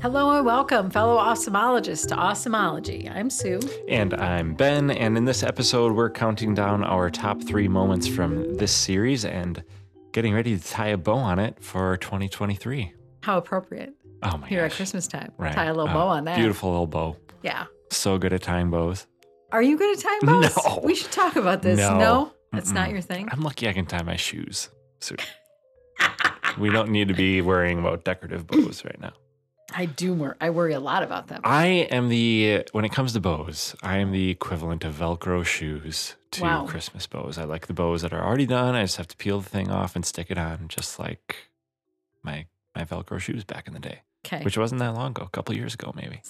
Hello and welcome, fellow Awesomologists, to Awesomology. I'm Sue. And I'm Ben, and in this episode, we're counting down our top three moments from this series and getting ready to tie a bow on it for 2023. How appropriate Oh my here gosh. at Christmas time. Right. Tie a little Oh, bow on that. Beautiful little bow. Yeah. So good at tying bows. Are you good at tying bows? No. We should talk about this. No. That's not Mm-mm. your thing. I'm lucky I can tie my shoes. So we don't need to be worrying about decorative bows right now. I do worry. I worry a lot about them. I am the, when it comes to bows, I am the equivalent of Velcro shoes to Wow. Christmas bows. I like the bows that are already done. I just have to peel the thing off and stick it on, just like my my Velcro shoes back in the day, Okay. which wasn't that long ago, a couple years ago, maybe.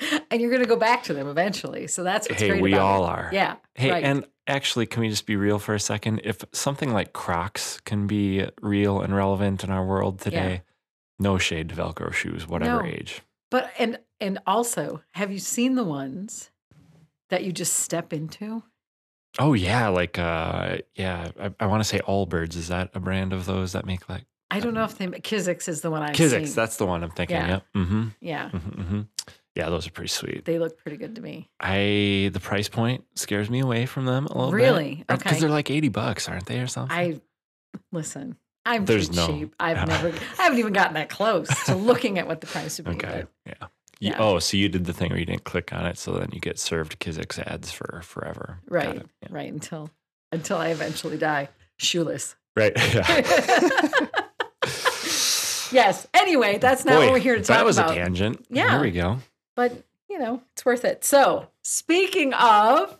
and you're going to go back to them eventually. So that's what's hey, great we about all it. are. Yeah. Hey, right. and actually, can we just be real for a second? If something like Crocs can be real and relevant in our world today, no shade to Velcro shoes, whatever No. age. But and and also, have you seen the ones that you just step into? Oh yeah, like uh, yeah, I, I want to say Allbirds. Is that a brand of those that make like I don't know if they Kizik's is the one seen. That's the one I'm thinking. Yeah. Yep. Mm-hmm. yeah, Mm-hmm, hmm Yeah, those are pretty sweet. they look pretty good to me. I the price point scares me away from them a little Really? bit. Because Okay. they're like eighty bucks, aren't they, or something? I listen. I'm There's too no- cheap. I've never, I haven't even gotten that close to looking at what the price would be. okay. but Yeah. You- Yeah. Oh, so you did the thing where you didn't click on it, so then you get served Kizik's ads for forever. Right. Yeah. right until until I eventually die shoeless. Right. Yeah. Yes. Anyway, that's not Boy, what we're here to talk about. That was about. a tangent. Yeah. There we go. but you know, it's worth it. So, speaking of,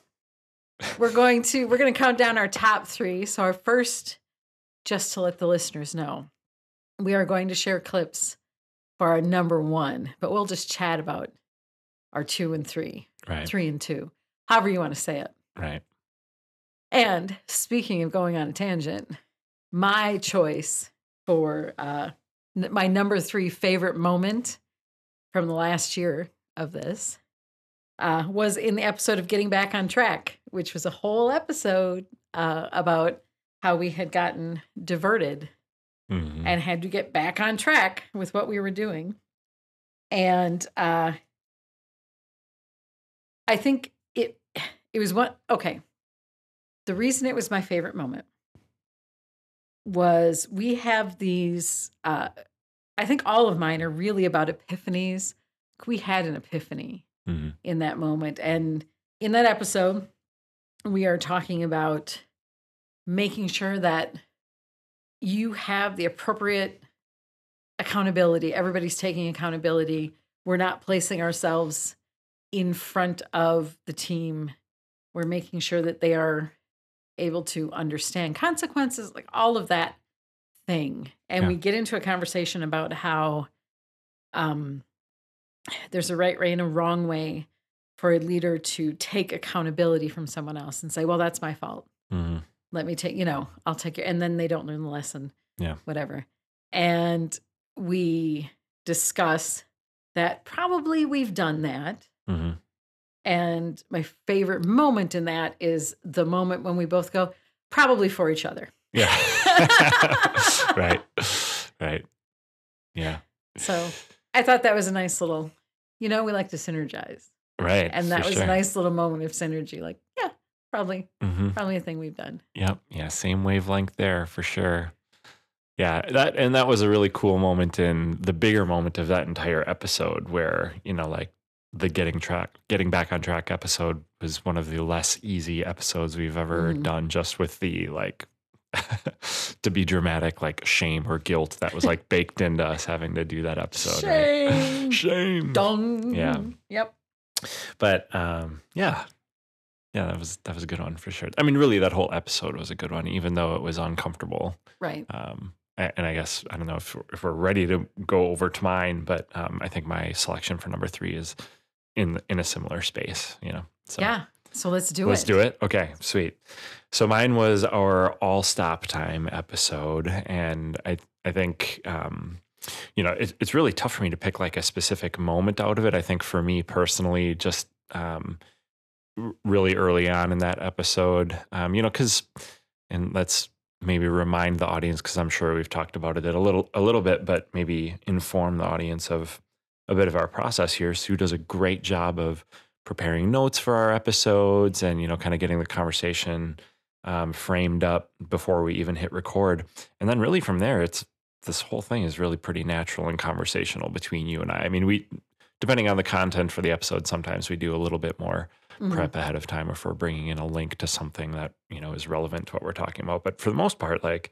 we're going to we're going to count down our top three. So, our first, just to let the listeners know, we are going to share clips for our number one, but we'll just chat about our two and three, Right. three and two, however you want to say it. Right. And speaking of going on a tangent, my choice for uh, n- my number three favorite moment from the last year of this uh, was in the episode of Getting Back on Track, which was a whole episode uh, about how we had gotten diverted Mhm. and had to get back on track with what we were doing. And uh, I think it it was one okay. The reason it was my favorite moment was we have these. Uh, I think all of mine are really about epiphanies. We had an epiphany Mhm. in that moment, and in that episode, we are talking about making sure that you have the appropriate accountability. Everybody's taking accountability. We're not placing ourselves in front of the team. We're making sure that they are able to understand consequences, like all of that thing. And Yeah. we get into a conversation about how um, there's a right way and a wrong way for a leader to take accountability from someone else and say, well, that's my fault Mhm. Let me take you know i'll take it and then they don't learn the lesson Yeah. whatever and we discuss that probably we've done that Mhm. and my favorite moment in that is the moment when we both go probably for each other Yeah. right. Right. Yeah. so i thought that was a nice little you know we like to synergize Right. and that was sure. a nice little moment of synergy like probably Mhm. probably a thing we've done Yep. Yeah. Same wavelength there for sure. Yeah. That and that was a really cool moment in the bigger moment of that entire episode where, you know, like the getting track getting back on track episode was one of the less easy episodes we've ever Mhm. done just with the like to be dramatic like shame or guilt that was like baked into us having to do that episode. right? shame Shame. dong Yeah. yep But um, yeah, yeah, that was that was a good one for sure. I mean, really, that whole episode was a good one, even though it was uncomfortable. right Um, and I guess I don't know if we're, if we're ready to go over to mine, but um, I think my selection for number three is in in a similar space. You know, so Yeah. So let's do it. let's do it. Okay, sweet. So mine was our all stop time episode, and I I think um, you know it, it's really tough for me to pick like a specific moment out of it. I think for me personally, just um, really early on in that episode, um, you know, because and let's maybe remind the audience because I'm sure we've talked about it a little a little bit, but maybe inform the audience of a bit of our process here. Sue does a great job of preparing notes for our episodes and, you know, kind of getting the conversation um, framed up before we even hit record. And then really from there, it's this whole thing is really pretty natural and conversational between you and I. I mean, we, depending on the content for the episode, sometimes we do a little bit more Mhm. prep ahead of time if we're bringing in a link to something that you know is relevant to what we're talking about but for the most part like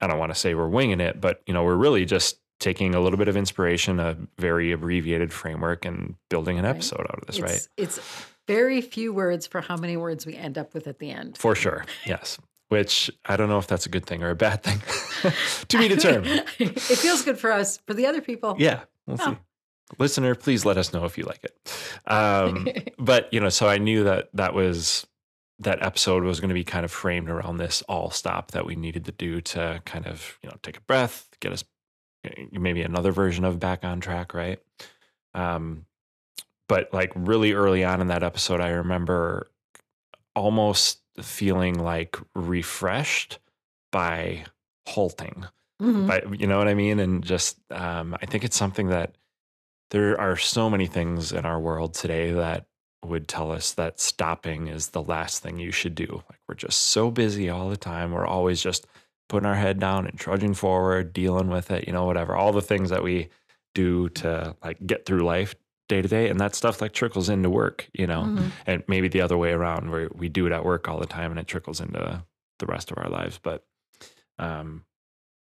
i don't want to say we're winging it but you know we're really just taking a little bit of inspiration a very abbreviated framework and building an Right. episode out of this it's, right It's very few words for how many words we end up with at the end. for sure yes which i don't know if that's a good thing or a bad thing to be determined it feels good for us. For the other people, yeah we'll Oh. see listener please let us know if you like it um, but you know so i knew that that was that episode was going to be kind of framed around this all stop that we needed to do to kind of you know take a breath get us eh, maybe another version of back on track right um but like really early on in that episode i remember almost feeling like refreshed by halting Mhm. but you know what I mean? And just, um, I think it's something that there are so many things in our world today that would tell us that stopping is the last thing you should do. Like we're just so busy all the time. We're always just putting our head down and trudging forward, dealing with it, you know, whatever. All the things that we do to like get through life day to day. And that stuff like trickles into work, you know, Mhm. and maybe the other way around where we do it at work all the time and it trickles into the rest of our lives. But, um,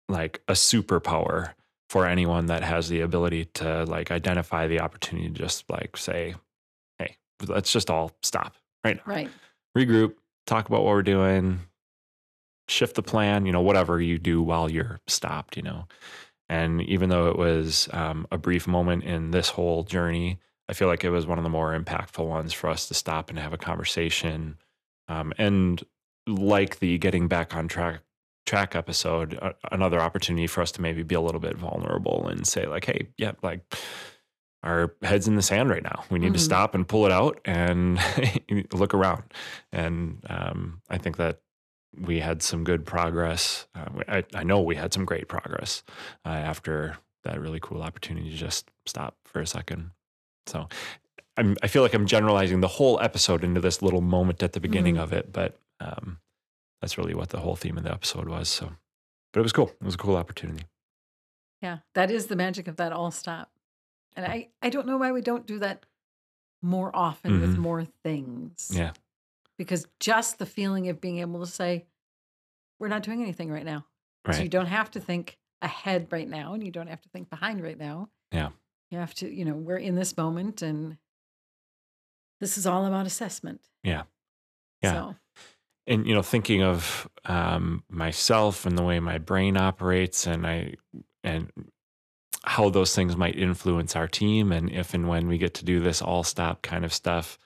like a superpower for anyone that has the ability to like identify the opportunity to just like say, hey, let's just all stop right now, Right. regroup, talk about what we're doing, shift the plan, you know, whatever you do while you're stopped, you know. And even though it was um, a brief moment in this whole journey, I feel like it was one of the more impactful ones for us to stop and have a conversation. Um, and like the getting back on track track episode, a- another opportunity for us to maybe be a little bit vulnerable and say like, hey, yeah, like our heads in the sand right now. We need to Mhm. stop and pull it out and look around. And um, I think that we had some good progress. Uh, I, I know we had some great progress uh, after that really cool opportunity to just stop for a second. So I'm, I feel like I'm generalizing the whole episode into this little moment at the beginning Mhm. of it, but um, that's really what the whole theme of the episode was. So, but it was cool. It was a cool opportunity. Yeah. That is the magic of that all stop. And I, I don't know why we don't do that more often with Mhm. more things. Yeah. Because just the feeling of being able to say, we're not doing anything right now. So you don't have to think ahead right now and you don't have to think behind right now. Yeah. You have to, you know, we're in this moment and this is all about assessment. Yeah. Yeah. So, and you know thinking of um, myself and the way my brain operates and i and how those things might influence our team and if and when we get to do this all stop kind of stuff.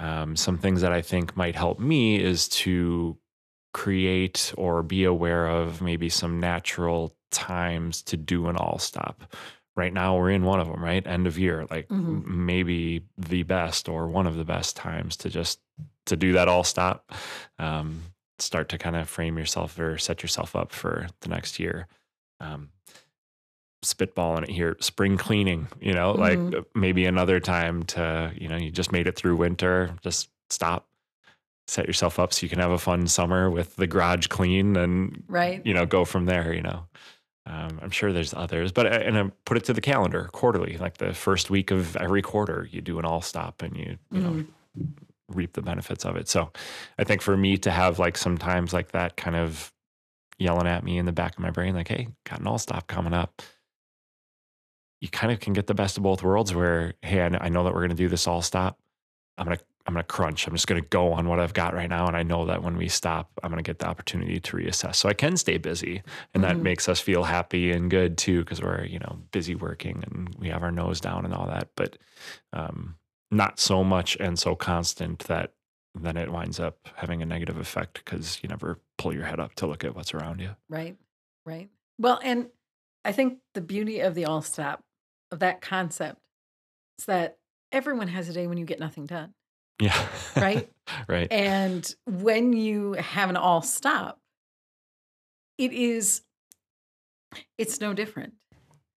Um, some things that i think might help me is to create or be aware of maybe some natural times to do an all stop. Right now we're in one of them right? End of year like Mhm. maybe the best or one of the best times to just to do that all stop um, start to kind of frame yourself or set yourself up for the next year um, spitballing it here spring cleaning you know like Mhm. uh, maybe another time to you know you just made it through winter just stop set yourself up so you can have a fun summer with the garage clean and right. you know go from there you know um, i'm sure there's others but uh, and uh, put it to the calendar quarterly like the first week of every quarter you do an all stop and you you know Mhm. Reap the benefits of it. So i think for me to have like sometimes like that kind of yelling at me in the back of my brain like hey got an all stop coming up. You kind of can get the best of both worlds where hey i, know that we're going to do this all stop. I'm going to i'm going to crunch. I'm just going to go on what i've got right now and i know that when we stop i'm going to get the opportunity to reassess. So i can stay busy and that Mhm. makes us feel happy and good too because we're you know busy working and we have our nose down and all that. But um, not so much and so constant that then it winds up having a negative effect because you never pull your head up to look at what's around you Right. Right. Well, and I think the beauty of the all stop, of that concept, is that everyone has a day when you get nothing done. yeah Right? right And when you have an all stop, it is, it's no different.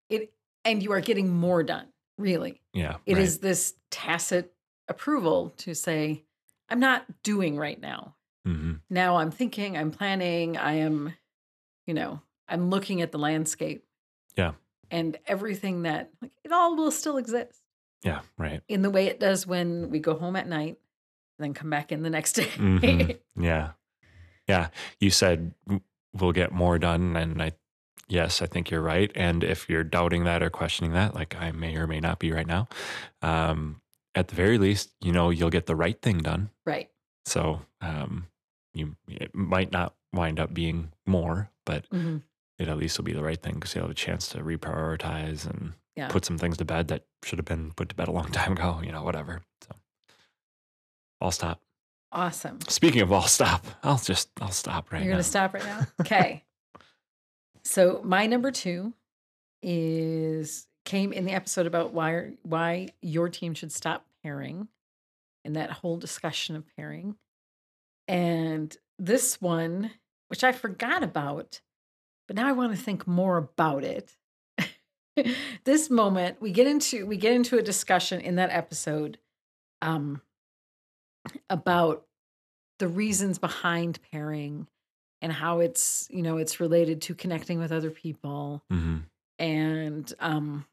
It, and you are getting more done really. Yeah. It is right. this tacit approval to say, I'm not doing right now. Mhm. Now I'm thinking, I'm planning, I am, you know, I'm looking at the landscape. Yeah. And everything that, like, it all will still exist Yeah. Right. in the way it does when we go home at night, and then come back in the next day. Mhm. Yeah. Yeah. You said we'll get more done. And I, yes, I think you're right. And if you're doubting that or questioning that, like I may or may not be right now, um, at the very least, you know, you'll get the right thing done. right. So um, you it might not wind up being more, but hmm it at least will be the right thing because you'll have a chance to reprioritize and Yeah. put some things to bed that should have been put to bed a long time ago. You know, whatever. So I'll stop. Awesome. Speaking of, I'll stop. I'll just I'll stop right now. You're going to stop right now? Okay. So my number two is came in the episode about why why your team should stop pairing and that whole discussion of pairing. And this one, which I forgot about, but now I want to think more about it. this moment we get into we get into a discussion in that episode um about the reasons behind pairing and how it's you know it's related to connecting with other people hmm and um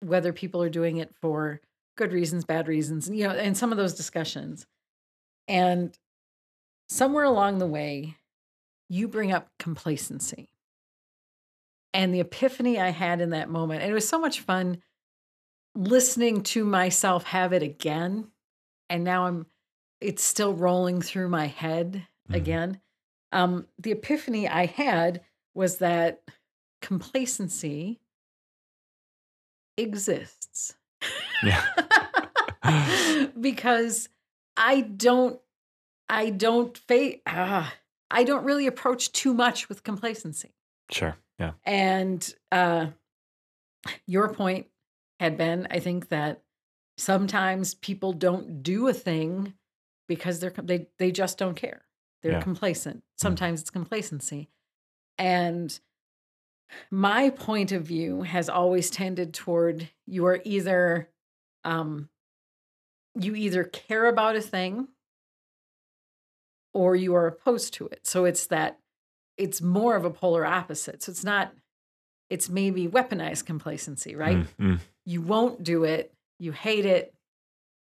whether people are doing it for good reasons bad reasons you know and some of those discussions. And somewhere along the way you bring up complacency. And the epiphany i had in that moment and it was so much fun listening to myself have it again and now i'm it's still rolling through my head Mhm. again um the epiphany i had was that complacency exists Yeah. because i don't i don't fa- ah, i don't really approach too much with complacency Sure. Yeah. and uh, your point had been, I think that sometimes people don't do a thing because they're they they just don't care. They're Yeah. complacent. Sometimes it's complacency, and my point of view has always tended toward you are either um, you either care about a thing or you are opposed to it. So it's that it's more of a polar opposite. So it's not, it's maybe weaponized complacency, right? Mm, mm. You won't do it, you hate it,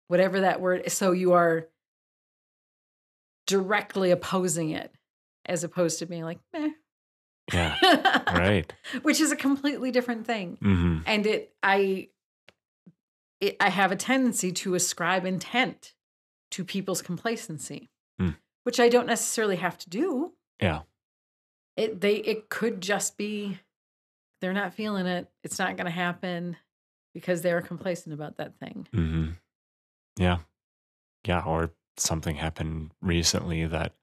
whatever that word is. So you are directly opposing it as opposed to being like, meh. Yeah. Right. Which is a completely different thing. hmm And it, I, it, I have a tendency to ascribe intent to people's complacency, Hmm. which I don't necessarily have to do. Yeah. it they it could just be they're not feeling it it's not going to happen because they're complacent about that thing hmm Yeah. Yeah. Or something happened recently that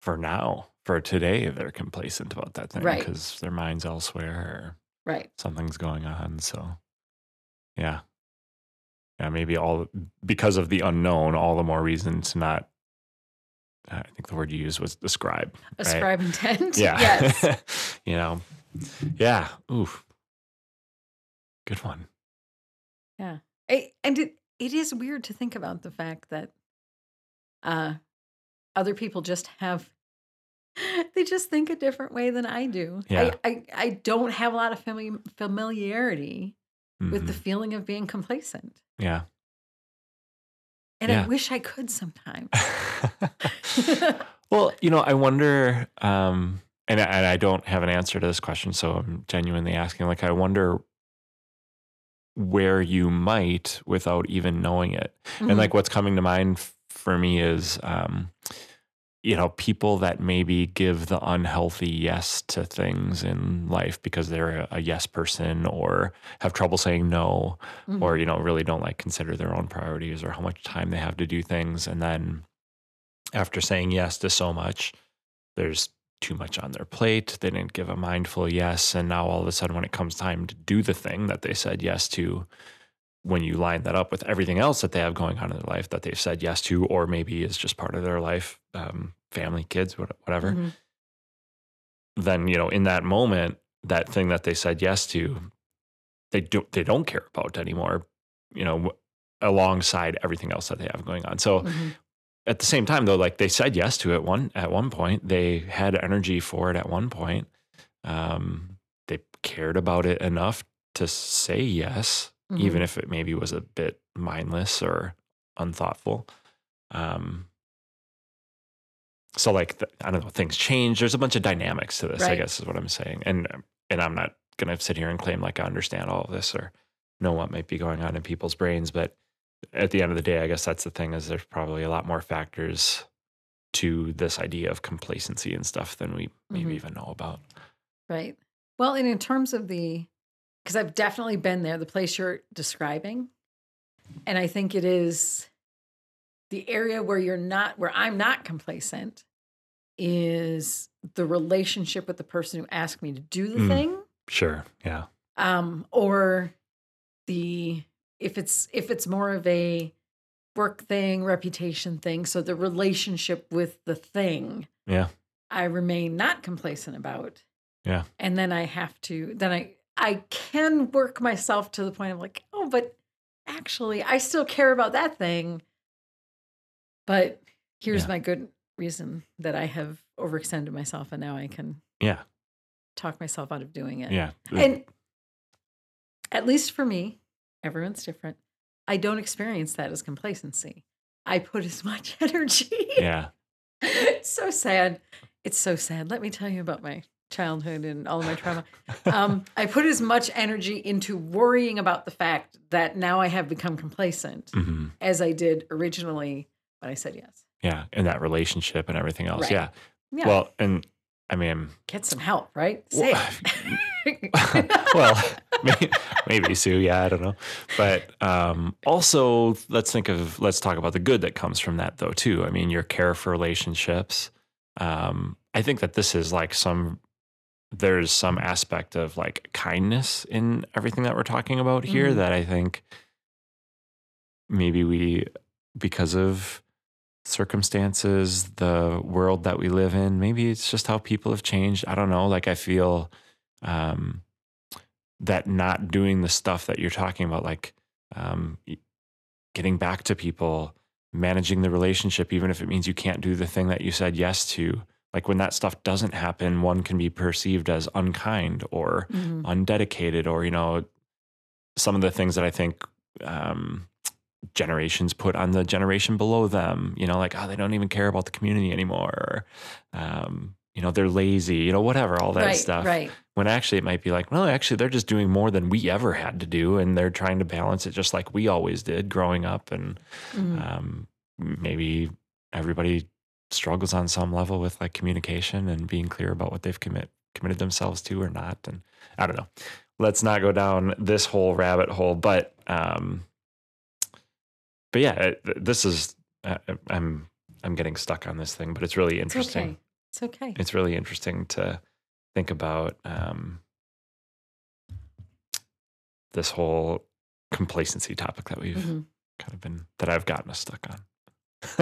for now, for today, they're complacent about that thing Right. because their mind's elsewhere or right something's going on. So, yeah. Yeah. Maybe all because of the unknown, all the more reason to not. Uh, I think the word you used was describe. right? ascribe intent Yeah. yes you know, yeah. Oof. Good one. It- and it, it is weird to think about the fact that uh other people just have they just think a different way than i do Yeah. I, I i don't have a lot of fami- familiarity with the Mhm. feeling of being complacent yeah. and Yeah. i wish i could sometimes well, you know, I wonder, um, and, I, and I don't have an answer to this question, so I'm genuinely asking. Like, I wonder where you might without even knowing it. Mhm. And like, what's coming to mind for me is, um, you know, people that maybe give the unhealthy yes to things in life because they're a, yes person or have trouble saying no Mhm. or you know really don't like consider their own priorities or how much time they have to do things. And then after saying yes to so much there's too much on their plate. They didn't give a mindful yes. And now all of a sudden when it comes time to do the thing that they said yes to when you line that up with everything else that they have going on in their life that they've said yes to or maybe is just part of their life um, family kids what- whatever Mhm. then you know in that moment that thing that they said yes to they don't they don't care about anymore. You know, alongside everything else that they have going on. So Mhm. at the same time though like they said yes to it one at one point they had energy for it at one point um, they cared about it enough to say yes Mhm. even if it maybe was a bit mindless or unthoughtful um, so like th- i don't know things change there's a bunch of dynamics to this i guess is what i'm saying and and i'm not gonna sit here and claim like i understand all of this or know what might be going on in people's brains but at the end of the day i guess that's the thing is there's probably a lot more factors to this idea of complacency and stuff than we maybe Mhm. even know about Right. Well, and in terms of the, because I've definitely been there, the place you're describing, and I think it is the area where you're not, where I'm not complacent, is the relationship with the person who asked me to do the Mm. thing, sure yeah um, or the if it's if it's more of a work thing, reputation thing. So the relationship with the thing, yeah I remain not complacent about. Yeah. And then I have to, then I, I can work myself to the point of like, oh, but actually, I still care about that thing. But here's Yeah. my good reason that I have overextended myself and now I can yeah talk myself out of doing it. yeah And at least for me, everyone's different. I don't experience that as complacency. I put as much energy. yeah it's so sad. It's so sad. Let me tell you about my childhood and all of my trauma. Um, I put as much energy into worrying about the fact that now I have become complacent hmm as I did originally when I said yes. yeah and that relationship and everything else Right. yeah. Yeah. well and i mean get some help, right? Say Well, well, maybe, maybe Sue. Yeah, I don't know. But um, also, let's think of let's talk about the good that comes from that, though. Too. I mean, your care for relationships. Um, I think that this is like some. There's some aspect of like kindness in everything that we're talking about here Mhm. that I think maybe we, because of circumstances, the world that we live in, maybe it's just how people have changed. I don't know. Like I feel um, that not doing the stuff that you're talking about, like um, getting back to people, managing the relationship, even if it means you can't do the thing that you said yes to. Like when that stuff doesn't happen, one can be perceived as unkind or Mhm. undedicated, or, you know, some of the things that I think um, generations put on the generation below them, you know, like, oh, they don't even care about the community anymore. Or, um, you know, they're lazy, you know, whatever, all that right, stuff right. when actually it might be like, well, actually, they're just doing more than we ever had to do, and they're trying to balance it just like we always did growing up. And Mhm. um, maybe everybody struggles on some level with like communication and being clear about what they've commit committed themselves to or not. And I don't know. Let's not go down this whole rabbit hole, but um, but yeah, it, this is uh, I'm I'm getting stuck on this thing, but it's really It's interesting okay. It's okay. it's really interesting to think about um, this whole complacency topic that we've Mhm. kind of been that I've gotten us stuck on.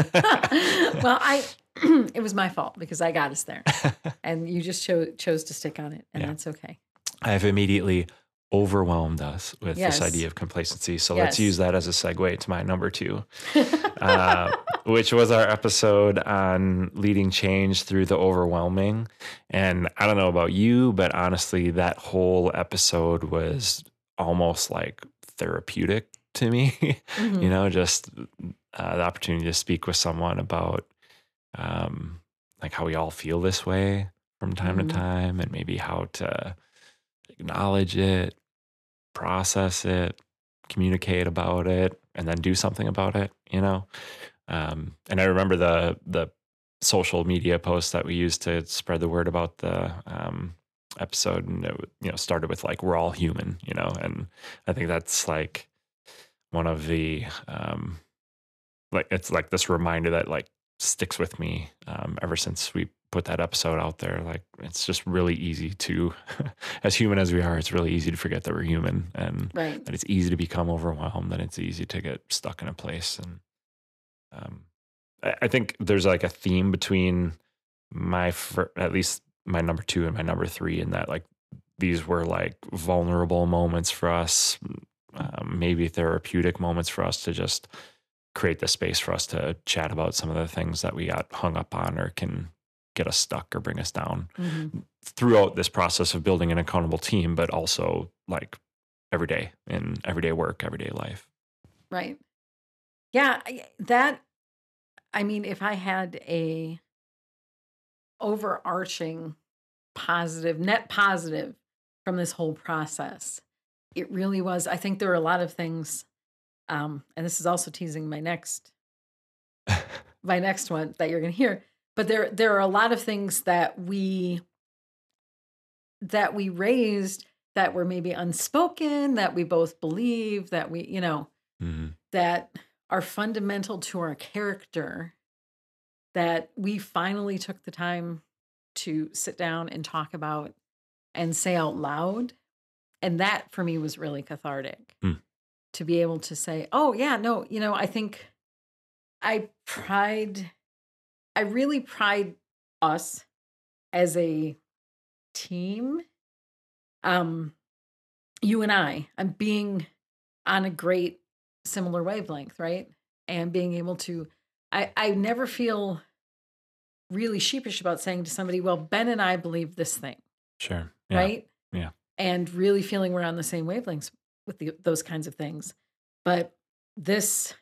well, I it was my fault because I got us there, and you just cho- chose to stick on it, and Yeah. that's okay. I've immediately overwhelmed us with Yes. this idea of complacency. So let's use that as a segue to my number two, uh, which was our episode on leading change through the overwhelming. And I don't know about you, but honestly, that whole episode was almost like therapeutic to me. Mhm. you know, just uh, the opportunity to speak with someone about um, like how we all feel this way from time Mhm. to time, and maybe how to acknowledge it, process it, communicate about it, and then do something about it. You know, um, and I remember the the social media posts that we used to spread the word about the um, episode, and it you know started with like "we're all human," you know, and I think that's like one of the um, like it's like this reminder that like sticks with me um, ever since we put that episode out there. Like it's just really easy to, as human as we are, it's really easy to forget that we're human and Right. that it's easy to become overwhelmed, that it's easy to get stuck in a place. And um, I, I think there's like a theme between my, fir- at least my number two and my number three, in that like these were like vulnerable moments for us, um, maybe therapeutic moments for us to just create the space for us to chat about some of the things that we got hung up on or can get us stuck or bring us down Mhm. throughout this process of building an accountable team, but also like every day in everyday work, everyday life. Right. Yeah, that I mean, if I had a overarching positive, net positive from this whole process, it really was. I think there were a lot of things, um, and this is also teasing my next my next one that you're going to hear. But there there are a lot of things that we that we raised that were maybe unspoken, that we both believe, that we, you know, Mhm. that are fundamental to our character that we finally took the time to sit down and talk about and say out loud. And that for me was really cathartic Hmm. To be able to say, oh, yeah, no, you know, I think I pride, I really pride us as a team. Um, you and I, I'm being on a great similar wavelength, right? And being able to, I, I never feel really sheepish about saying to somebody, well, Ben and I believe this thing, Sure. Yeah. right? Yeah. And really feeling we're on the same wavelengths with the, those kinds of things. But this,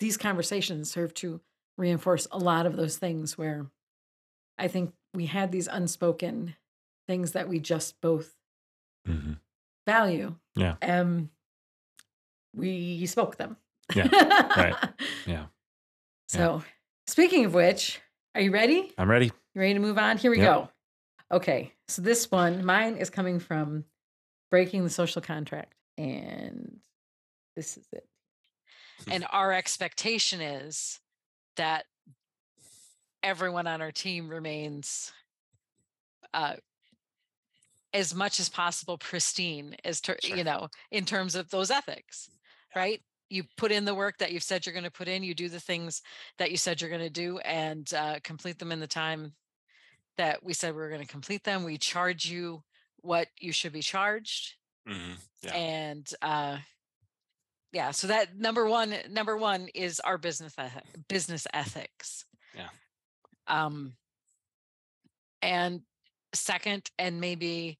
these conversations serve to reinforce a lot of those things where I think we had these unspoken things that we just both hmm value. Yeah. Um, we spoke them. Yeah, right. Yeah. So, speaking of which, are you ready? I'm ready. You ready to move on? Here we Yep. go. Okay. So, this one, mine is coming from Breaking the Social Contract. And this is it. and our expectation is that everyone on our team remains uh, as much as possible pristine as ter- Sure. you know in terms of those ethics right you put in the work that you've said you're going to put in you do the things that you said you're going to do and uh, complete them in the time that we said we were going to complete them we charge you what you should be charged Mm-hmm. Yeah. and uh yeah so that number one number one is our business eth- business ethics Yeah. um and second and maybe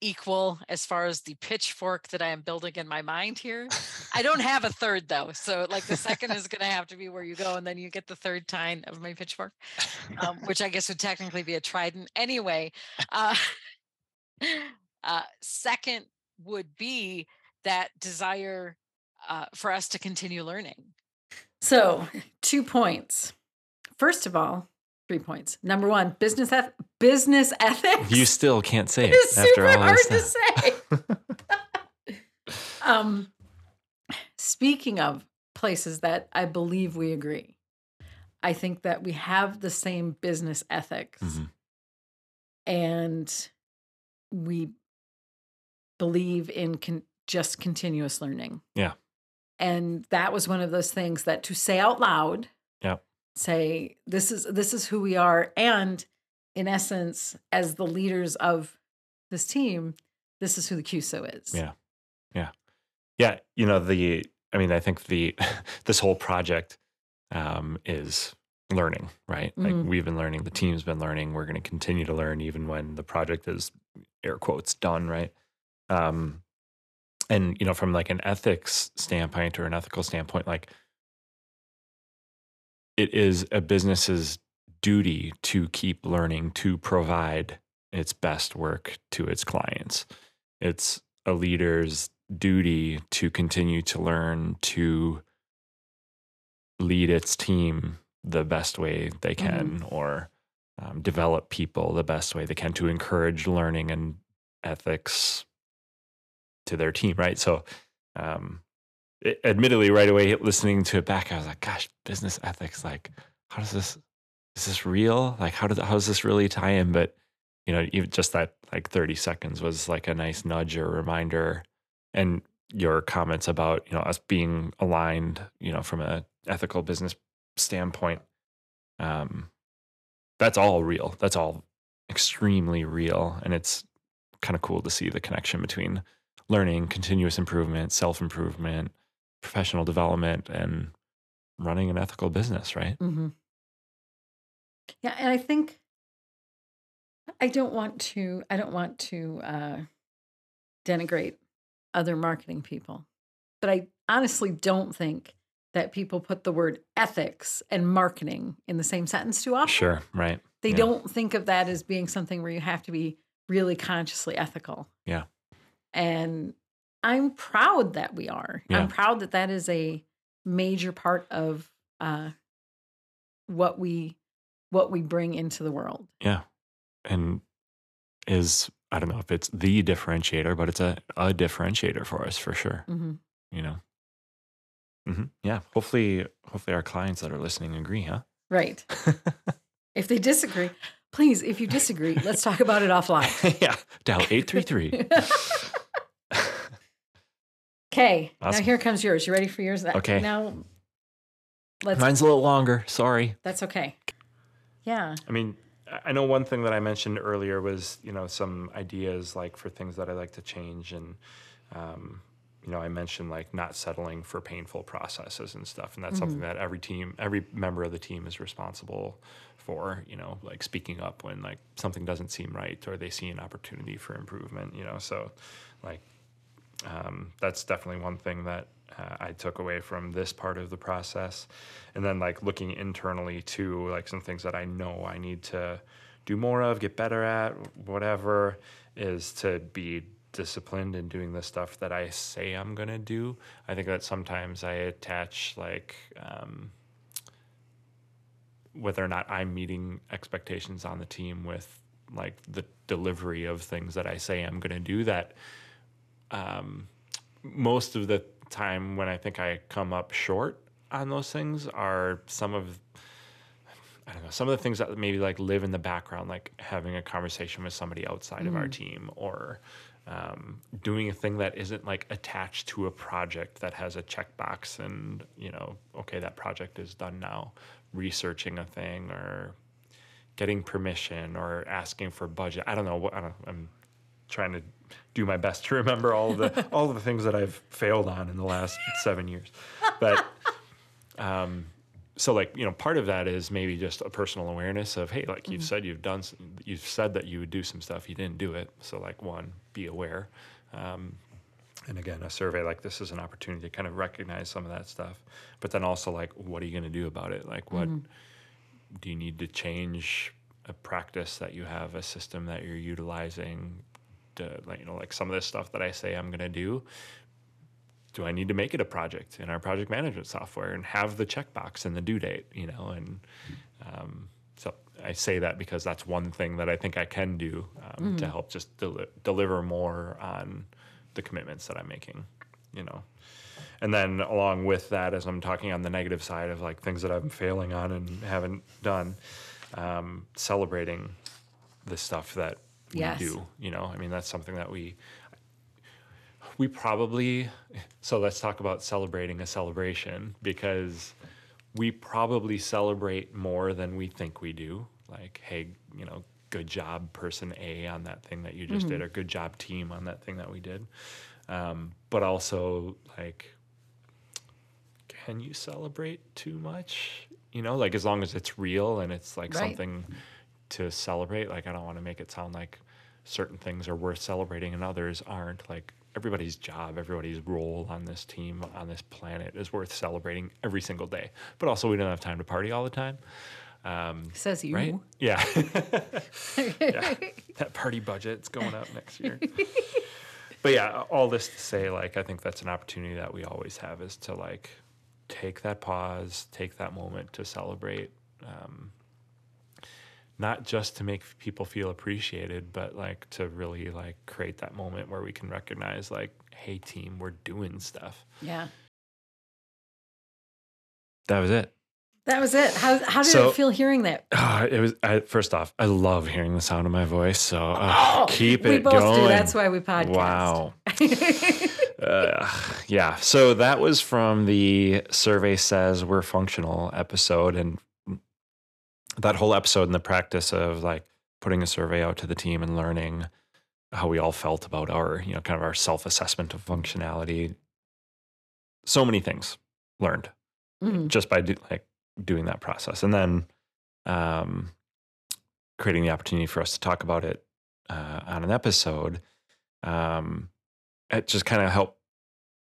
equal as far as the pitchfork that i am building in my mind here i don't have a third though so like the second is going to have to be where you go and then you get the third tine of my pitchfork um, which i guess would technically be a trident anyway uh, uh, second would be that desire uh, for us to continue learning. So, two points. First of all, three points. Number one, business eth- business ethics. You still can't say it is after super all hard to say. um, speaking of places that I believe we agree, I think that we have the same business ethics Mhm. and we believe in con- just continuous learning. Yeah. And that was one of those things that to say out loud, yeah. say this is this is who we are and in essence as the leaders of this team, this is who the QSO is. Yeah. Yeah, Yeah, you know the. I mean, I think the this whole project um, is learning, right? Mhm. Like we've been learning, the team's been learning. We're going to continue to learn even when the project is air quotes done, right? Um, and you know, from like an ethics standpoint or an ethical standpoint, like it is a business's duty to keep learning to provide its best work to its clients. It's a leader's duty to continue to learn to lead its team the best way they can or um, develop people the best way they can to encourage learning and ethics to their team right? So um, it, admittedly right away listening to it back i was like gosh business ethics like how does this is this real? Like how, did, how does this really tie in? But you know even just that like 30 seconds was like a nice nudge or reminder. And your comments about you know us being aligned you know from a ethical business standpoint um that's all real. That's all extremely real. And it's kind of cool to see the connection between learning, continuous improvement, self improvement, professional development, and running an ethical business, right? hmm Yeah, and I think I don't want to. I don't want to uh, denigrate other marketing people, but I honestly don't think that people put the word ethics and marketing in the same sentence too often. Sure, right. They yeah. don't think of that as being something where you have to be really consciously ethical. Yeah. And I'm proud that we are. Yeah. I'm proud that that is a major part of uh, what we what we bring into the world. Yeah. And is, I don't know if it's the differentiator, but it's a, a differentiator for us for sure, hmm you know? hmm Yeah. Hopefully, hopefully our clients that are listening agree, huh? Right. If they disagree, please, if you disagree, let's talk about it offline. yeah. Dial 833. Okay. Now here comes yours. You ready for yours? That- Okay. Now let's Mine's a little longer. Sorry. that's okay. Yeah. I mean, I- I know one thing that I mentioned earlier was, you know, some ideas like for things that I like to change. And, um, you know, I mentioned like not settling for painful processes and stuff. And that's something that every team, every member of the team is responsible for, you know, like speaking up when like something doesn't seem right or they see an opportunity for improvement, you know. So, like, um, that's definitely one thing that uh, I took away from this part of the process. And then like looking internally too, like some things that I know I need to do more of, get better at, whatever, is to be disciplined in doing the stuff that I say I'm gonna do. I think that sometimes I attach like um, whether or not I'm meeting expectations on the team with like the delivery of things that I say I'm gonna do that um, most of the time when I think I come up short on those things are some of I don't know some of the things that maybe like live in the background, like having a conversation with somebody outside of our team or um, doing a thing that isn't like attached to a project that has a checkbox and you know okay that project is done now. Researching a thing or getting permission or asking for budget. I don't know what I don't, i'm trying to do my best to remember all of the all of the things that I've failed on in the last seven years. But um, so like you know, part of that is maybe just a personal awareness of hey, like you've said you've done, you've said that you would do some stuff, you didn't do it. So like one, be aware. Um, and again, a survey like this is an opportunity to kind of recognize some of that stuff. But then also like, what are you going to do about it? Like, what do you need to change a practice that you have, a system that you're utilizing? To like you know, like some of this stuff that I say I'm going to do. Do I need to make it a project in our project management software and have the checkbox and the due date? You know, and um, so I say that because that's one thing that I think I can do um, to help just deli- deliver more on the commitments that I'm making. You know, and then along with that, as I'm talking on the negative side of like things that I'm failing on and haven't done, um, celebrating the stuff that we Yes. do. You know, I mean that's something that we we probably so let's talk about celebrating a celebration because we probably celebrate more than we think we do. Like, hey, you know, good job, person A, on that thing that you just did, or good job, team, on that thing that we did. Um, but also, like, can you celebrate too much? You know, like as long as it's real and it's like Right. something to celebrate. Like, I don't want to make it sound like certain things are worth celebrating and others aren't. Like, everybody's job, everybody's role on this team, on this planet is worth celebrating every single day. But also, we don't have time to party all the time. Um, Says you. right? Yeah. yeah. That party budget's going up next year. but yeah, all this to say, like, I think that's an opportunity that we always have is to like take that pause, take that moment to celebrate. Um, not just to make people feel appreciated, but like to really like create that moment where we can recognize like, hey team, we're doing stuff. Yeah. That was it. That was it. How how did So- it feel hearing that? Uh, it was I, first off, I love hearing the sound of my voice. So uh, keep Oh, we it both going. do. That's why we podcast. Wow. Uh, yeah. So that was from the survey says we're functional episode, and that whole episode in the practice of like putting a survey out to the team and learning how we all felt about our, you know, kind of our self assessment of functionality. So many things learned Mhm. just by do, like doing that process, and then um, creating the opportunity for us to talk about it uh, on an episode. Um, it just kind of helped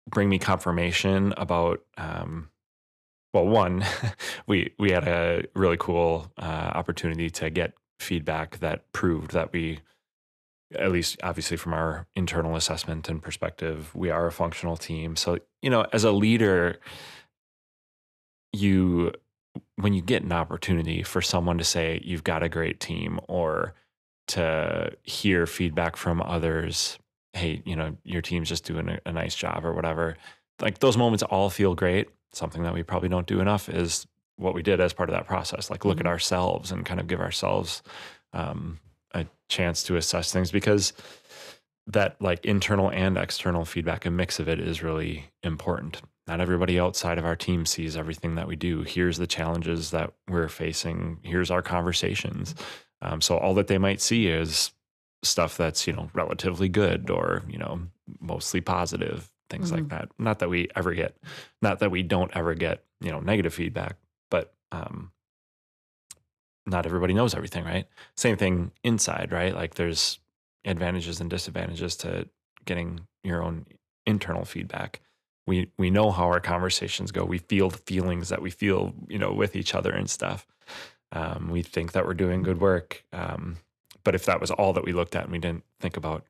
bring me confirmation about um, well one we we had a really cool uh, opportunity to get feedback that proved that we at least obviously from our internal assessment and perspective we are a functional team. So you know as a leader you when you get an opportunity for someone to say you've got a great team or to hear feedback from others hey you know your team's just doing a, a nice job or whatever like those moments all feel great something that we probably don't do enough is what we did as part of that process like look Mhm. at ourselves and kind of give ourselves um, a chance to assess things because that like internal and external feedback a mix of it is really important. Not everybody outside of our team sees everything that we do. Here's the challenges that we're facing. Here's our conversations. Um, so all that they might see is stuff that's you know relatively good or you know mostly positive things like Mhm. that. Not that we ever get not that we don't ever get you know negative feedback but um not everybody knows everything right? Same thing inside right? Like there's advantages and disadvantages to getting your own internal feedback. We we know how our conversations go. We feel the feelings that we feel you know with each other and stuff. Um, we think that we're doing good work um, but if that was all that we looked at and we didn't think about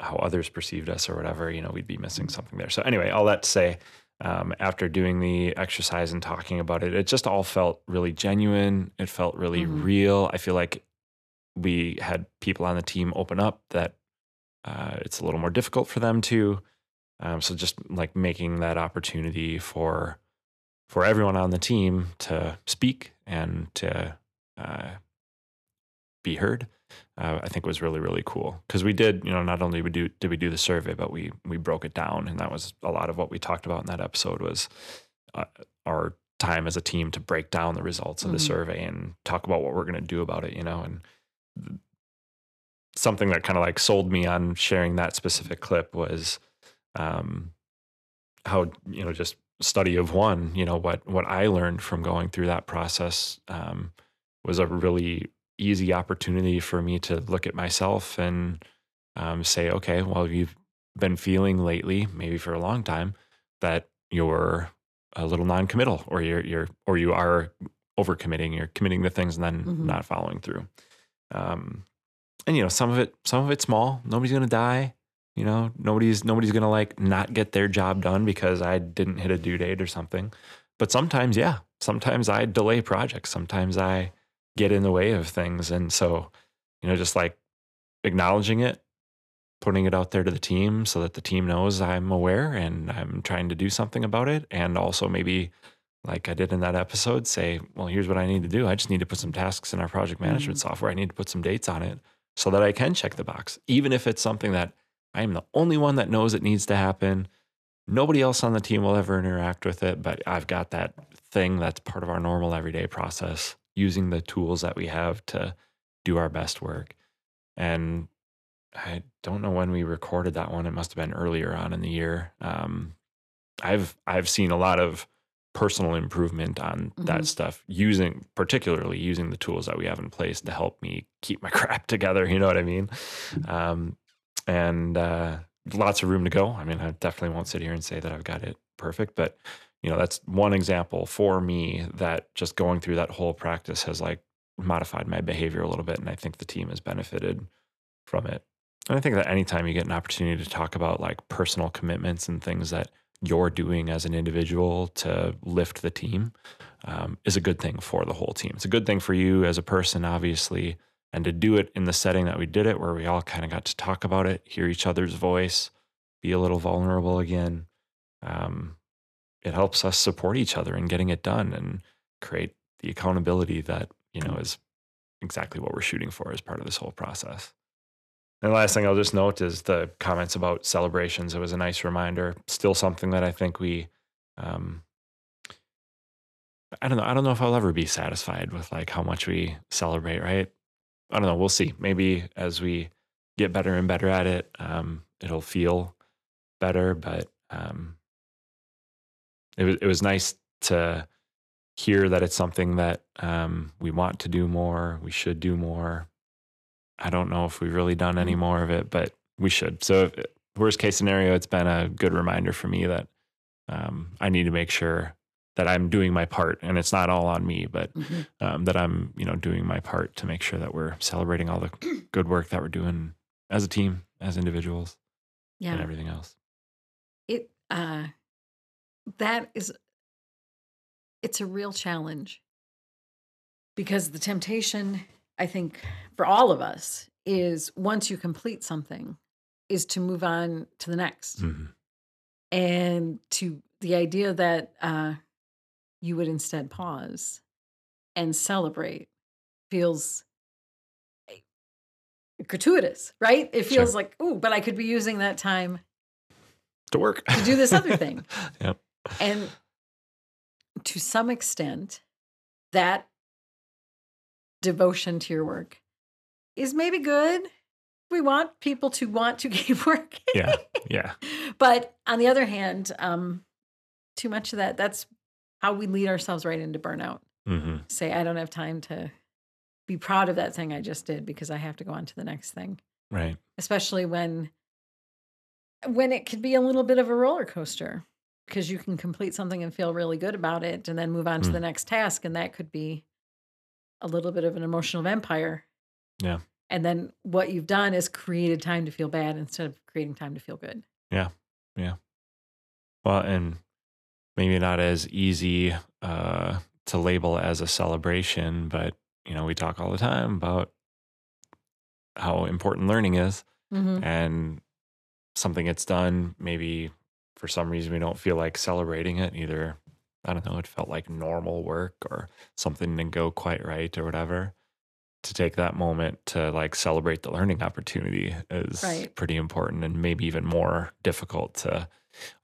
how others perceived us or whatever you know we'd be missing something there. So anyway all that to say um, after doing the exercise and talking about it it just all felt really genuine. It felt really Mhm. real. I feel like we had people on the team open up that uh, it's a little more difficult for them to um, so just like making that opportunity for for everyone on the team to speak and to uh, be heard, uh, I think was really really cool because we did you know not only we do did we do the survey but we we broke it down and that was a lot of what we talked about in that episode was uh, our time as a team to break down the results of the Mhm. survey and talk about what we're going to do about it you know and th- something that kind of like sold me on sharing that specific clip was um, how you know just study of one you know what what i learned from going through that process um, was a really easy opportunity for me to look at myself and um, say okay well you've been feeling lately maybe for a long time that you're a little non-committal or you're you're or you are overcommitting you're committing to things and then Mhm. not following through. Um, and you know some of it some of it's small. Nobody's gonna die you know? Nobody's nobody's gonna like not get their job done because i didn't hit a due date or something. But sometimes yeah sometimes i delay projects. Sometimes i get in the way of things. And so you know just like acknowledging it putting it out there to the team so that the team knows i'm aware and i'm trying to do something about it. And also maybe like i did in that episode say well here's what i need to do. I just need to put some tasks in our project management mm-hmm. software. I need to put some dates on it so that i can check the box even if it's something that I am the only one that knows it needs to happen. Nobody else on the team will ever interact with it, but I've got that thing that's part of our normal everyday process, using the tools that we have to do our best work. And I don't know when we recorded that one. It must have been earlier on in the year. Um, I've I've seen a lot of personal improvement on Mhm. that stuff using particularly using the tools that we have in place to help me keep my crap together you know what i mean um, and uh, lots of room to go i mean i definitely won't sit here and say that i've got it perfect but you know that's one example for me that just going through that whole practice has like modified my behavior a little bit and i think the team has benefited from it and i think that anytime you get an opportunity to talk about like personal commitments and things that you're doing as an individual to lift the team um, is a good thing for the whole team. It's a good thing for you as a person, obviously, and to do it in the setting that we did it, where we all kind of got to talk about it, hear each other's voice, be a little vulnerable again. Um, it helps us support each other in getting it done and create the accountability that you know is exactly what we're shooting for as part of this whole process. And the last thing I'll just note is the comments about celebrations. It was a nice reminder. Still something that I think we, um, I don't know. I don't know if I'll ever be satisfied with like how much we celebrate. Right? I don't know. We'll see. Maybe as we get better and better at it. Um, it'll feel better, but um, it was it was nice to hear that it's something that um, we want to do more. We should do more. I don't know if we've really done any Mhm. more of it, but we should. So, if, worst case scenario, it's been a good reminder for me that um, I need to make sure that I'm doing my part, and it's not all on me, but Mhm. um, that I'm, you know, doing my part to make sure that we're celebrating all the good work that we're doing as a team, as individuals, and everything else. It uh that is it's a real challenge. Because the temptation, I think, for all of us is once you complete something, is to move on to the next. Mhm. and to the idea that uh, you would instead pause and celebrate feels eh, gratuitous, right? It Sure. feels like, oh, but I could be using that time To work To do this other thing. yep. And to some extent, that devotion to your work is maybe good. We want people to want to keep working. Yeah. Yeah. But on the other hand, um, too much of that, that's how we lead ourselves right into burnout. hmm Say, I don't have time to be proud of that thing I just did because I have to go on to the next thing. Right. Especially when when it could be a little bit of a roller coaster because you can complete something and feel really good about it and then move on to Mm. the next task and that could be a little bit of an emotional vampire. Yeah. And then what you've done is created time to feel bad instead of creating time to feel good. Yeah. Yeah. Well, and maybe not as easy uh, to label as a celebration, but you know, we talk all the time about how important learning is, Mm-hmm. and something gets done. Maybe for some reason we don't feel like celebrating it. Either I don't know, it felt like normal work, or something didn't go quite right, or whatever. To take that moment to like celebrate the learning opportunity is Right. pretty important, and maybe even more difficult to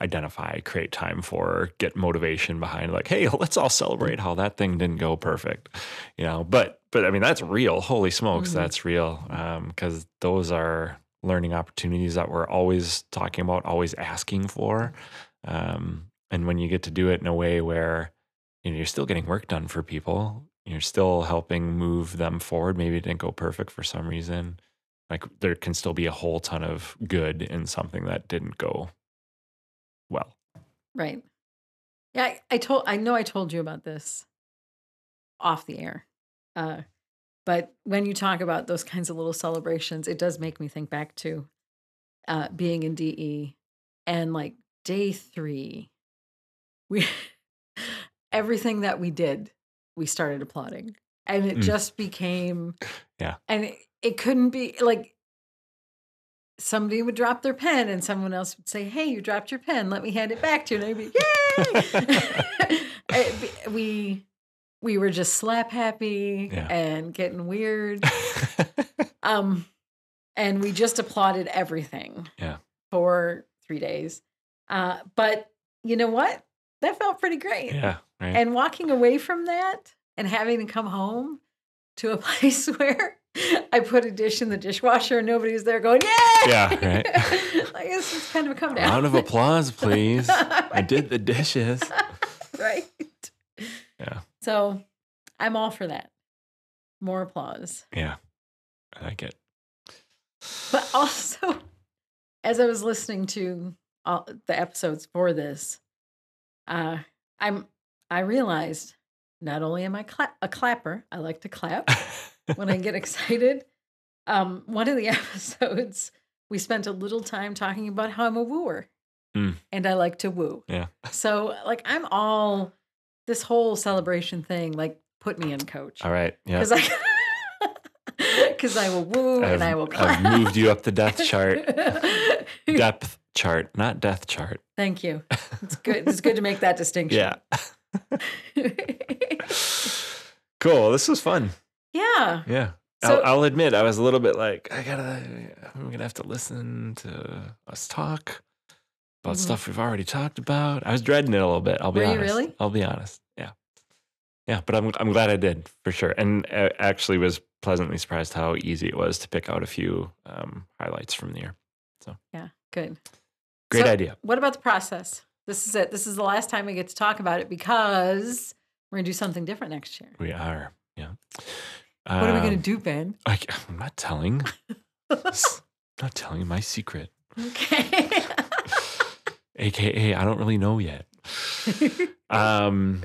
identify, create time for, get motivation behind like, hey, let's all celebrate how that thing didn't go perfect. You know, but but I mean that's real. Holy smokes, Mhm. that's real. Um, because those are learning opportunities that we're always talking about, always asking for. Um, and when you get to do it in a way where you know you're still getting work done for people, you're still helping move them forward. Maybe it didn't go perfect for some reason. Like there can still be a whole ton of good in something that didn't go well. Right. Yeah, I, I told I know I told you about this off the air. Uh but when you talk about those kinds of little celebrations, it does make me think back to uh being in DE and like day 3 we everything that we did, we started applauding. And it Mm. just became Yeah. And it, it couldn't be like somebody would drop their pen and someone else would say, Hey, you dropped your pen. Let me hand it back to you. And I'd be, Yay! We we were just slap happy Yeah. and getting weird. Um and we just applauded everything Yeah. for three days. Uh, but you know what? That felt pretty great. yeah. Right. And walking away from that and having to come home to a place where I put a dish in the dishwasher and nobody's there going, yeah. Yeah, right. like it's just kind of a come down. Round of applause, please. I did the dishes. right. Yeah. So I'm all for that. More applause. Yeah. I like it. But also, as I was listening to all the episodes for this, uh, I'm I realized not only am I cla- a clapper, I like to clap when I get excited. Um, one of the episodes, we spent a little time talking about how I'm a wooer, Mm. and I like to woo. Yeah. So, like, I'm all this whole celebration thing. Like, put me in, coach, All right. Yeah. because I I will woo I've, and I will clap. I've moved you up the death chart, depth chart, not death chart. Thank you. It's good. It's good to make that distinction. Yeah. cool. This was fun. yeah. Yeah. So- I'll, I'll admit, I was a little bit like, I gotta, I'm gonna have to listen to us talk about Mhm. stuff we've already talked about. I was dreading it a little bit. I'll be Were you honest. really? I'll be honest. Yeah. Yeah. But I'm, I'm glad I did for sure. And uh, actually was pleasantly surprised how easy it was to pick out a few um, highlights from the year. So yeah, good. Great So- idea. What about the process? This is it. This is the last time we get to talk about it because we're gonna do something different next year. We are. Yeah. What are we gonna Um, do, Ben? I, I'm not telling. Not telling my secret. Okay. AKA, I don't really know yet. Um,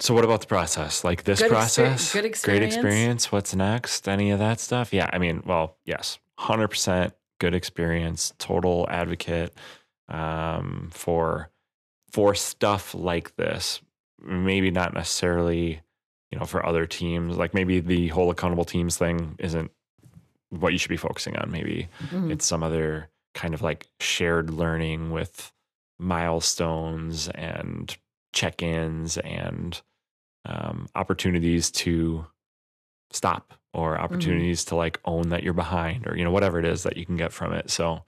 so what about the process? Like this Good exper- process? good Great experience? experience. What's next? Any of that stuff? Yeah. I mean, well, yes, hundred percent good experience. Total advocate um, for for stuff like this. Maybe not necessarily, you know, for other teams. Like maybe the whole accountable teams thing isn't what you should be focusing on. Maybe Mhm. it's some other kind of like shared learning with milestones and check-ins and um, opportunities to stop or opportunities to like own that you're behind or you know whatever it is that you can get from it. So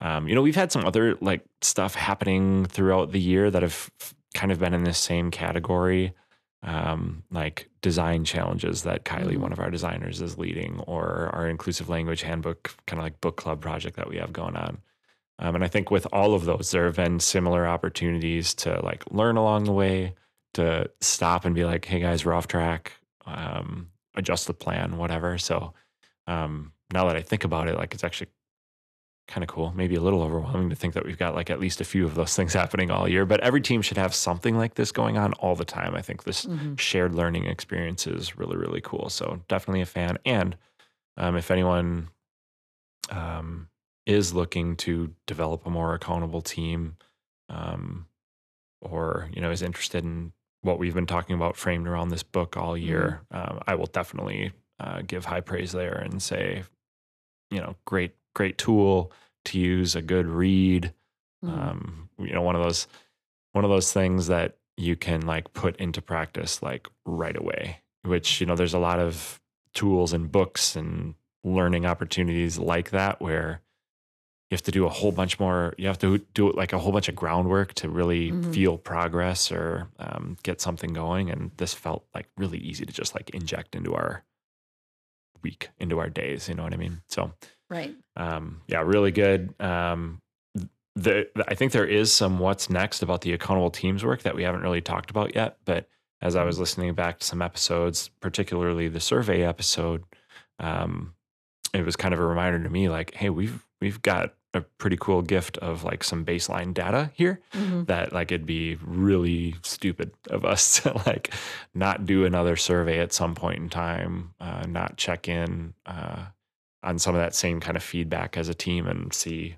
um, you know we've had some other like stuff happening throughout the year that have kind of been in this same category um, like design challenges that Kylie, Mhm. one of our designers, is leading, or our inclusive language handbook, kind of like book club project that we have going on. Um, and I think with all of those, there have been similar opportunities to like learn along the way, to stop and be like, "Hey guys, we're off track." Um, adjust the plan, whatever. So um, now that I think about it, like it's actually kind of cool. Maybe a little overwhelming to think that we've got like at least a few of those things happening all year. But every team should have something like this going on all the time. I think this Mhm. shared learning experience is really really cool so definitely a fan and um, if anyone um, is looking to develop a more accountable team um, or you know is interested in what we've been talking about framed around this book all year um, i will definitely uh, give high praise there and say you know great great tool to use a good read Mhm. um, you know one of those one of those things that you can like put into practice like right away which you know there's a lot of tools and books and learning opportunities like that where you have to do a whole bunch more you have to do like a whole bunch of groundwork to really Mhm. feel progress or um, get something going and this felt like really easy to just like inject into our week into our days you know what i mean so Right. um, yeah, really good. Um, the, I think there is some what's next about the accountable teams work that we haven't really talked about yet. But as I was listening back to some episodes, particularly the survey episode, um, it was kind of a reminder to me, like, hey, we've we've got a pretty cool gift of like some baseline data here Mhm. that like it'd be really stupid of us to like not do another survey at some point in time, uh, not check in uh, on some of that same kind of feedback as a team and see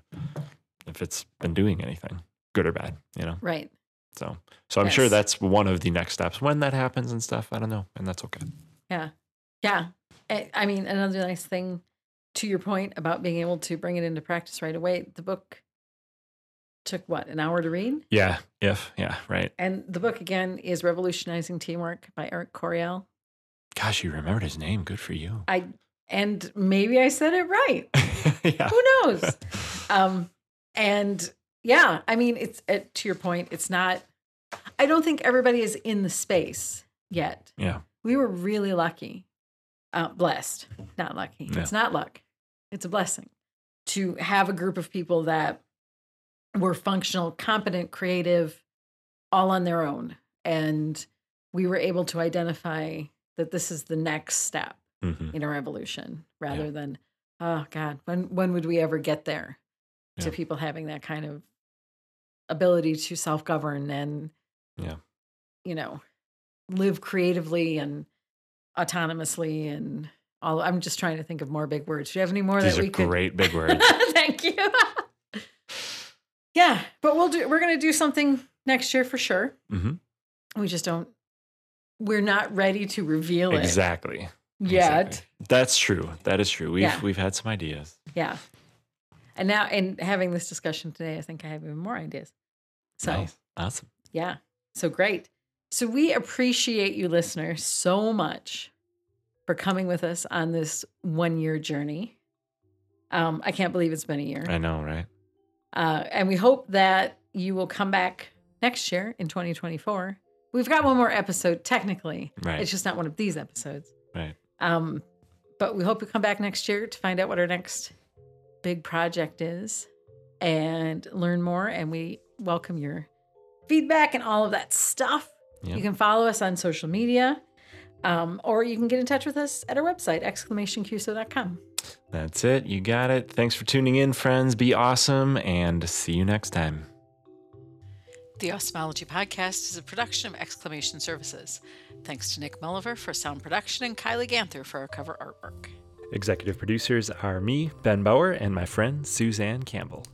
if it's been doing anything, good or bad, you know. Right. So, so I'm sure that's one of the next steps when that happens and stuff. I don't know, and that's okay. Yeah. Yeah. I I mean, another nice thing to your point about being able to bring it into practice right away, the book took what, an hour to read? Yeah, if yeah, right. And the book again is Revolutionizing Teamwork by Eric Coryell. Gosh, you remembered his name. Good for you. I and maybe I said it right. yeah. Who knows? Um and yeah, I mean it's it, to your point, it's not I don't think everybody is in the space yet. Yeah. We were really lucky. Uh blessed, not lucky. Yeah. It's not luck. It's a blessing to have a group of people that were functional, competent, creative, all on their own. And we were able to identify that this is the next step Mhm. in our evolution rather than, oh God, when when would we ever get there to people having that kind of ability to self-govern and Yeah. you know, live creatively and autonomously and all I'm just trying to think of more big words. Do you have any more These that are we could great big words. Thank you. yeah, but we'll do. We're gonna do something next year for sure. hmm We just don't. We're not ready to reveal it Exactly. Yet. Exactly. That's true. That is true. We've Yeah. we've had some ideas. Yeah. And now, in having this discussion today, I think I have even more ideas. So Nice. Awesome. yeah, so great. So we appreciate you, listeners, so much for coming with us on this one-year journey. Um, I can't believe it's been a year. I know, right? Uh, and we hope that you will come back next year in 2024. We've got one more episode, technically. Right. It's just not one of these episodes. Right. Um, but we hope you come back next year to find out what our next big project is and learn more. And we welcome your feedback and all of that stuff. Yeah. You can follow us on social media, um, or you can get in touch with us at our website, exclamationqso.com. That's it. You got it. Thanks for tuning in, friends. Be awesome and see you next time. The Awesomology Podcast is a production of Exclamation Services. Thanks to Nick Mulliver for sound production and Kylie Ganther for our cover artwork. Executive producers are me, Ben Bauer, and my friend Suzanne Campbell.